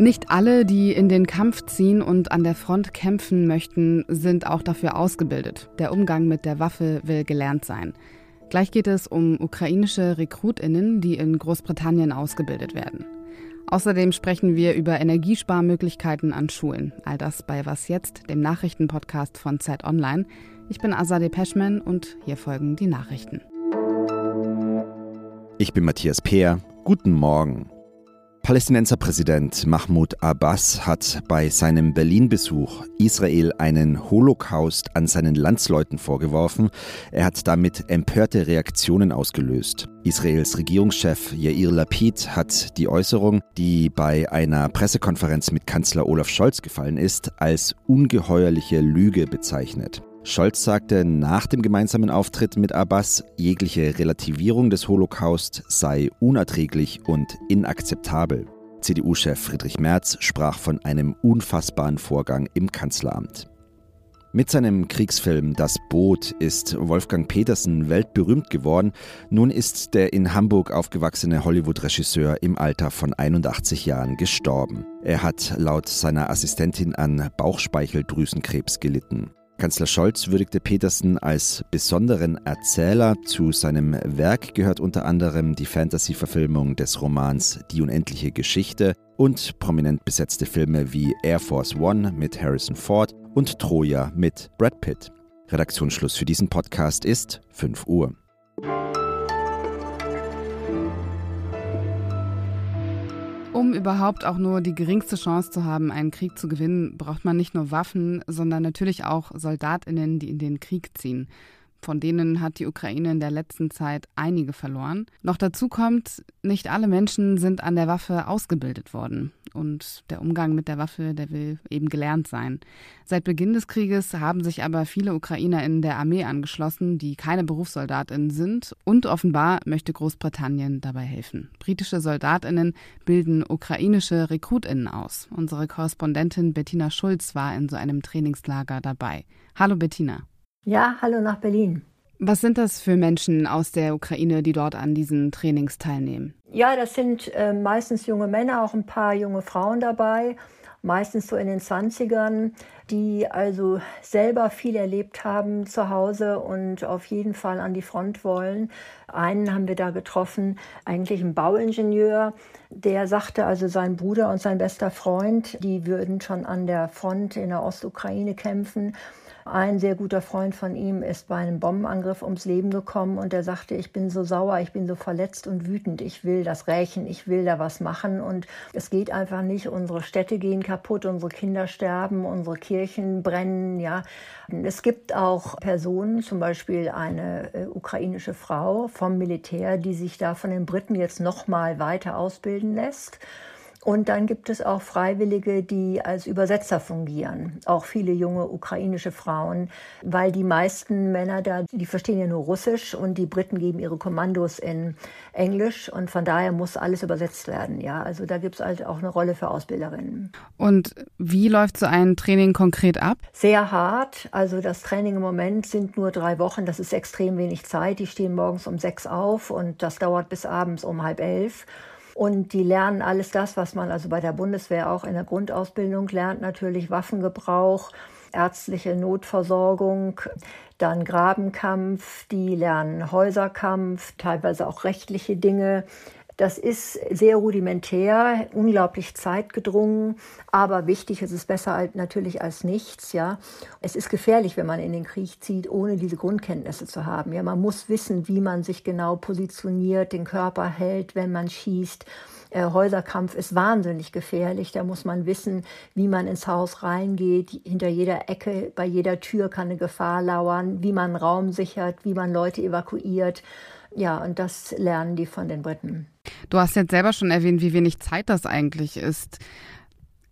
Nicht alle, die in den Kampf ziehen und an der Front kämpfen möchten, sind auch dafür ausgebildet. Der Umgang mit der Waffe will gelernt sein. Gleich geht es um ukrainische Rekrutinnen, die in Großbritannien ausgebildet werden. Außerdem sprechen wir über Energiesparmöglichkeiten an Schulen. All das bei Was jetzt, dem Nachrichtenpodcast von Zeit Online. Ich bin Azadeh Peschman und hier folgen die Nachrichten. Ich bin Matthias Peer. Guten Morgen. Palästinenserpräsident Mahmoud Abbas hat bei seinem Berlin-Besuch Israel einen Holocaust an seinen Landsleuten vorgeworfen. Er hat damit empörte Reaktionen ausgelöst. Israels Regierungschef Yair Lapid hat die Äußerung, die bei einer Pressekonferenz mit Kanzler Olaf Scholz gefallen ist, als ungeheuerliche Lüge bezeichnet. Scholz sagte nach dem gemeinsamen Auftritt mit Abbas, jegliche Relativierung des Holocaust sei unerträglich und inakzeptabel. CDU-Chef Friedrich Merz sprach von einem unfassbaren Vorgang im Kanzleramt. Mit seinem Kriegsfilm Das Boot ist Wolfgang Petersen weltberühmt geworden. Nun ist der in Hamburg aufgewachsene Hollywood-Regisseur im Alter von 81 Jahren gestorben. Er hat laut seiner Assistentin an Bauchspeicheldrüsenkrebs gelitten. Kanzler Scholz würdigte Petersen als besonderen Erzähler. Zu seinem Werk gehört unter anderem die Fantasy-Verfilmung des Romans Die unendliche Geschichte und prominent besetzte Filme wie Air Force One mit Harrison Ford und Troja mit Brad Pitt. Redaktionsschluss für diesen Podcast ist 5 Uhr. Um überhaupt auch nur die geringste Chance zu haben, einen Krieg zu gewinnen, braucht man nicht nur Waffen, sondern natürlich auch Soldatinnen, die in den Krieg ziehen. Von denen hat die Ukraine in der letzten Zeit einige verloren. Noch dazu kommt, nicht alle Menschen sind an der Waffe ausgebildet worden. Und der Umgang mit der Waffe, der will eben gelernt sein. Seit Beginn des Krieges haben sich aber viele Ukrainer in der Armee angeschlossen, die keine Berufssoldatinnen sind. Und offenbar möchte Großbritannien dabei helfen. Britische Soldatinnen bilden ukrainische Rekrutinnen aus. Unsere Korrespondentin Bettina Schulz war in so einem Trainingslager dabei. Hallo Bettina. Ja, hallo nach Berlin. Was sind das für Menschen aus der Ukraine, die dort an diesen Trainings teilnehmen? Ja, das sind äh, meistens junge Männer, auch ein paar junge Frauen dabei, meistens so in den 20ern, die also selber viel erlebt haben zu Hause und auf jeden Fall an die Front wollen. Einen haben wir da getroffen, eigentlich ein Bauingenieur, der sagte also sein Bruder und sein bester Freund, die würden schon an der Front in der Ostukraine kämpfen ein sehr guter Freund von ihm ist bei einem Bombenangriff ums Leben gekommen und er sagte, ich bin so sauer, ich bin so verletzt und wütend, ich will das rächen, ich will da was machen und es geht einfach nicht. Unsere Städte gehen kaputt, unsere Kinder sterben, unsere Kirchen brennen, ja. Es gibt auch Personen, zum Beispiel eine äh, ukrainische Frau vom Militär, die sich da von den Briten jetzt noch mal weiter ausbilden lässt. Und dann gibt es auch Freiwillige, die als Übersetzer fungieren. Auch viele junge ukrainische Frauen, weil die meisten Männer da, die verstehen ja nur Russisch und die Briten geben ihre Kommandos in Englisch und von daher muss alles übersetzt werden. Ja, also da gibt es halt auch eine Rolle für Ausbilderinnen. Und wie läuft so ein Training konkret ab? Sehr hart. Also das Training im Moment sind nur drei Wochen. Das ist extrem wenig Zeit. Die stehen morgens um sechs auf und das dauert bis abends um halb elf. Und die lernen alles das, was man also bei der Bundeswehr auch in der Grundausbildung lernt, natürlich Waffengebrauch, ärztliche Notversorgung, dann Grabenkampf, die lernen Häuserkampf, teilweise auch rechtliche Dinge, das ist sehr rudimentär, unglaublich zeitgedrungen, aber wichtig, es ist besser natürlich als nichts, ja. Es ist gefährlich, wenn man in den Krieg zieht, ohne diese Grundkenntnisse zu haben. Ja, man muss wissen, wie man sich genau positioniert, den Körper hält, wenn man schießt. Äh, Häuserkampf ist wahnsinnig gefährlich. Da muss man wissen, wie man ins Haus reingeht. Hinter jeder Ecke, bei jeder Tür kann eine Gefahr lauern, wie man Raum sichert, wie man Leute evakuiert. Ja, und das lernen die von den Briten. Du hast jetzt selber schon erwähnt, wie wenig Zeit das eigentlich ist.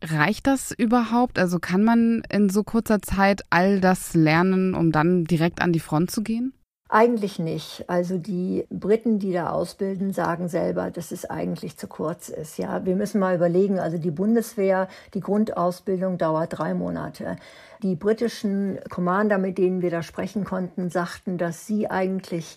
Reicht das überhaupt? Also kann man in so kurzer Zeit all das lernen, um dann direkt an die Front zu gehen? Eigentlich nicht. Also die Briten, die da ausbilden, sagen selber, dass es eigentlich zu kurz ist. Ja, wir müssen mal überlegen. Also die Bundeswehr, die Grundausbildung dauert drei Monate. Die britischen Commander, mit denen wir da sprechen konnten, sagten, dass sie eigentlich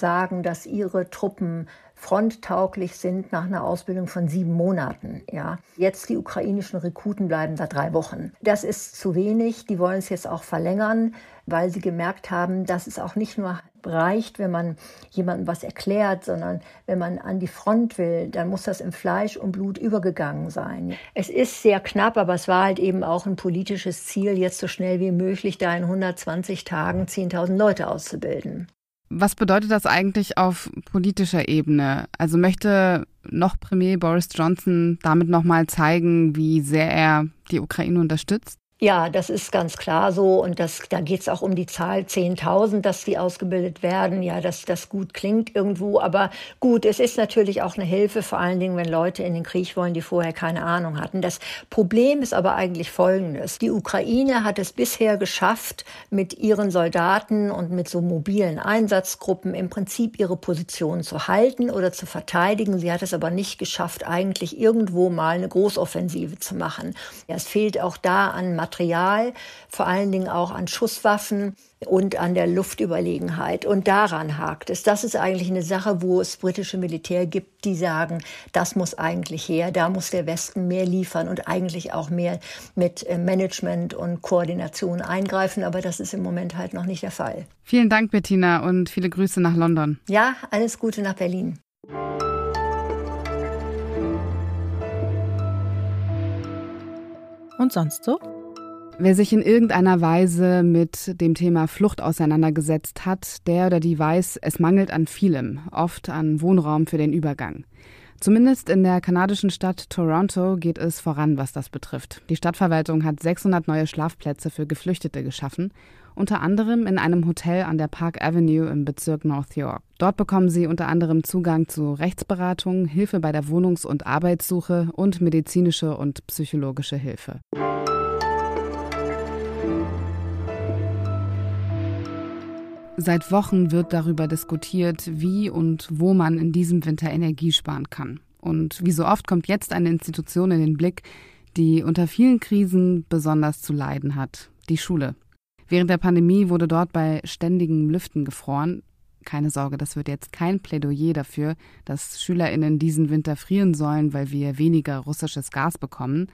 sagen, dass ihre Truppen fronttauglich sind nach einer Ausbildung von sieben Monaten. Ja. Jetzt die ukrainischen Rekruten bleiben da drei Wochen. Das ist zu wenig. Die wollen es jetzt auch verlängern, weil sie gemerkt haben, dass es auch nicht nur reicht, wenn man jemandem was erklärt, sondern wenn man an die Front will, dann muss das in Fleisch und Blut übergegangen sein. Es ist sehr knapp, aber es war halt eben auch ein politisches Ziel, jetzt so schnell wie möglich da in 120 Tagen 10.000 Leute auszubilden. Was bedeutet das eigentlich auf politischer Ebene? Also möchte noch Premier Boris Johnson damit nochmal zeigen, wie sehr er die Ukraine unterstützt? Ja, das ist ganz klar so. Und das, da geht es auch um die Zahl 10.000, dass die ausgebildet werden. Ja, dass das gut klingt irgendwo. Aber gut, es ist natürlich auch eine Hilfe, vor allen Dingen, wenn Leute in den Krieg wollen, die vorher keine Ahnung hatten. Das Problem ist aber eigentlich folgendes. Die Ukraine hat es bisher geschafft, mit ihren Soldaten und mit so mobilen Einsatzgruppen im Prinzip ihre Position zu halten oder zu verteidigen. Sie hat es aber nicht geschafft, eigentlich irgendwo mal eine Großoffensive zu machen. Ja, es fehlt auch da an Material, vor allen Dingen auch an Schusswaffen und an der Luftüberlegenheit. Und daran hakt es. Das ist eigentlich eine Sache, wo es britische Militär gibt, die sagen, das muss eigentlich her, da muss der Westen mehr liefern und eigentlich auch mehr mit äh, Management und Koordination eingreifen. Aber das ist im Moment halt noch nicht der Fall. Vielen Dank, Bettina, und viele Grüße nach London. Ja, alles Gute nach Berlin. Und sonst so? Wer sich in irgendeiner Weise mit dem Thema Flucht auseinandergesetzt hat, der oder die weiß, es mangelt an vielem, oft an Wohnraum für den Übergang. Zumindest in der kanadischen Stadt Toronto geht es voran, was das betrifft. Die Stadtverwaltung hat 600 neue Schlafplätze für Geflüchtete geschaffen, unter anderem in einem Hotel an der Park Avenue im Bezirk North York. Dort bekommen sie unter anderem Zugang zu Rechtsberatung, Hilfe bei der Wohnungs- und Arbeitssuche und medizinische und psychologische Hilfe. Seit Wochen wird darüber diskutiert, wie und wo man in diesem Winter Energie sparen kann. Und wie so oft kommt jetzt eine Institution in den Blick, die unter vielen Krisen besonders zu leiden hat, die Schule. Während der Pandemie wurde dort bei ständigem Lüften gefroren. Keine Sorge, das wird jetzt kein Plädoyer dafür, dass Schülerinnen diesen Winter frieren sollen, weil wir weniger russisches Gas bekommen.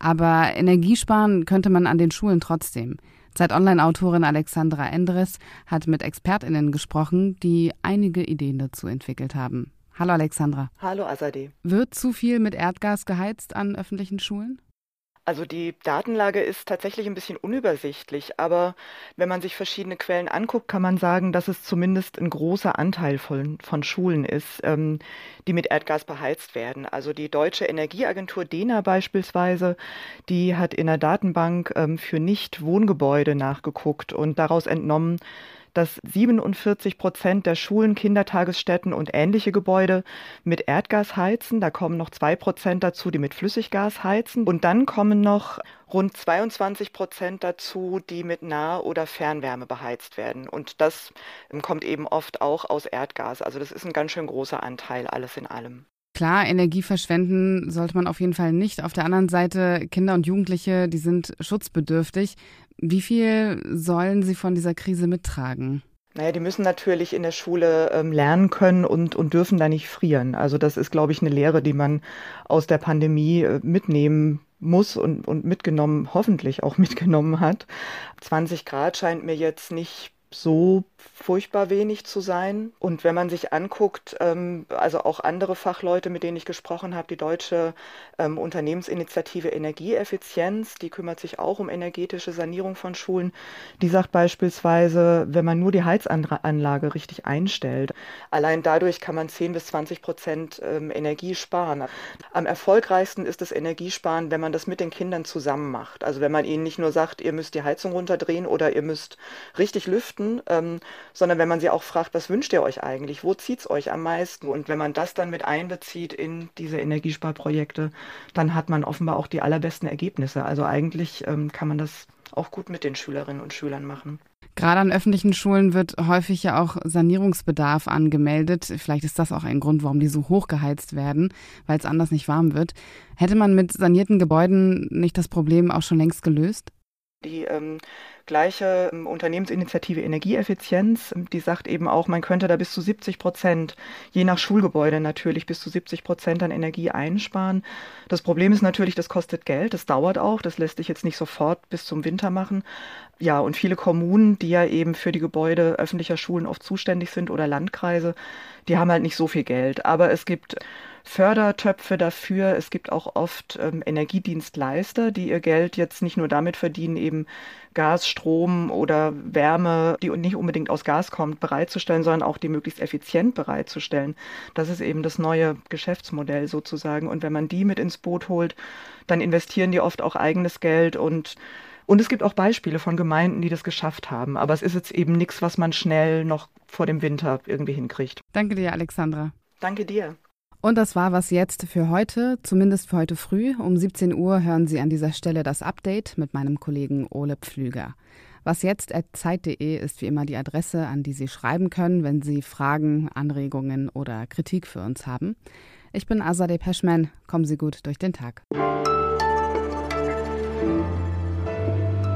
Aber Energiesparen könnte man an den Schulen trotzdem. Zeit Online-Autorin Alexandra Endres hat mit ExpertInnen gesprochen, die einige Ideen dazu entwickelt haben. Hallo Alexandra. Hallo Azadeh. Wird zu viel mit Erdgas geheizt an öffentlichen Schulen? Also die Datenlage ist tatsächlich ein bisschen unübersichtlich, aber wenn man sich verschiedene Quellen anguckt, kann man sagen, dass es zumindest ein großer Anteil von, von Schulen ist, ähm, die mit Erdgas beheizt werden. Also die deutsche Energieagentur DENA beispielsweise, die hat in der Datenbank ähm, für Nicht-Wohngebäude nachgeguckt und daraus entnommen, dass 47 Prozent der Schulen, Kindertagesstätten und ähnliche Gebäude mit Erdgas heizen. Da kommen noch zwei Prozent dazu, die mit Flüssiggas heizen. Und dann kommen noch rund 22 Prozent dazu, die mit Nah- oder Fernwärme beheizt werden. Und das ähm, kommt eben oft auch aus Erdgas. Also das ist ein ganz schön großer Anteil, alles in allem. Klar, Energie verschwenden sollte man auf jeden Fall nicht. Auf der anderen Seite, Kinder und Jugendliche, die sind schutzbedürftig. Wie viel sollen sie von dieser Krise mittragen? Naja, die müssen natürlich in der Schule ähm, lernen können und, und dürfen da nicht frieren. Also das ist, glaube ich, eine Lehre, die man aus der Pandemie äh, mitnehmen muss und, und mitgenommen, hoffentlich auch mitgenommen hat. 20 Grad scheint mir jetzt nicht so furchtbar wenig zu sein. Und wenn man sich anguckt, ähm, also auch andere Fachleute, mit denen ich gesprochen habe, die deutsche ähm, Unternehmensinitiative Energieeffizienz, die kümmert sich auch um energetische Sanierung von Schulen, die sagt beispielsweise, wenn man nur die Heizanlage richtig einstellt, allein dadurch kann man 10 bis 20 Prozent ähm, Energie sparen. Am erfolgreichsten ist das Energiesparen, wenn man das mit den Kindern zusammen macht. Also wenn man ihnen nicht nur sagt, ihr müsst die Heizung runterdrehen oder ihr müsst richtig lüften, ähm, sondern wenn man sie auch fragt, was wünscht ihr euch eigentlich, wo zieht es euch am meisten? Und wenn man das dann mit einbezieht in diese Energiesparprojekte, dann hat man offenbar auch die allerbesten Ergebnisse. Also eigentlich ähm, kann man das auch gut mit den Schülerinnen und Schülern machen. Gerade an öffentlichen Schulen wird häufig ja auch Sanierungsbedarf angemeldet. Vielleicht ist das auch ein Grund, warum die so hoch geheizt werden, weil es anders nicht warm wird. Hätte man mit sanierten Gebäuden nicht das Problem auch schon längst gelöst? Die ähm, gleiche ähm, Unternehmensinitiative Energieeffizienz, ähm, die sagt eben auch, man könnte da bis zu 70 Prozent, je nach Schulgebäude natürlich, bis zu 70 Prozent an Energie einsparen. Das Problem ist natürlich, das kostet Geld, das dauert auch, das lässt sich jetzt nicht sofort bis zum Winter machen. Ja, und viele Kommunen, die ja eben für die Gebäude öffentlicher Schulen oft zuständig sind oder Landkreise, die haben halt nicht so viel Geld. Aber es gibt Fördertöpfe dafür. Es gibt auch oft ähm, Energiedienstleister, die ihr Geld jetzt nicht nur damit verdienen, eben Gas, Strom oder Wärme, die nicht unbedingt aus Gas kommt, bereitzustellen, sondern auch die möglichst effizient bereitzustellen. Das ist eben das neue Geschäftsmodell sozusagen. Und wenn man die mit ins Boot holt, dann investieren die oft auch eigenes Geld und und es gibt auch Beispiele von Gemeinden, die das geschafft haben. Aber es ist jetzt eben nichts, was man schnell noch vor dem Winter irgendwie hinkriegt. Danke dir, Alexandra. Danke dir. Und das war was jetzt für heute, zumindest für heute früh. Um 17 Uhr hören Sie an dieser Stelle das Update mit meinem Kollegen Ole Pflüger. Was jetzt at zeit.de ist wie immer die Adresse, an die Sie schreiben können, wenn Sie Fragen, Anregungen oder Kritik für uns haben. Ich bin Azadeh Peschman. Kommen Sie gut durch den Tag.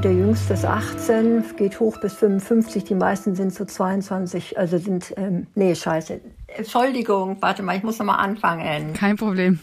Der jüngste ist 18, geht hoch bis 55. Die meisten sind so 22, also sind, ähm, nee, scheiße. Entschuldigung, warte mal, ich muss nochmal anfangen. Kein Problem.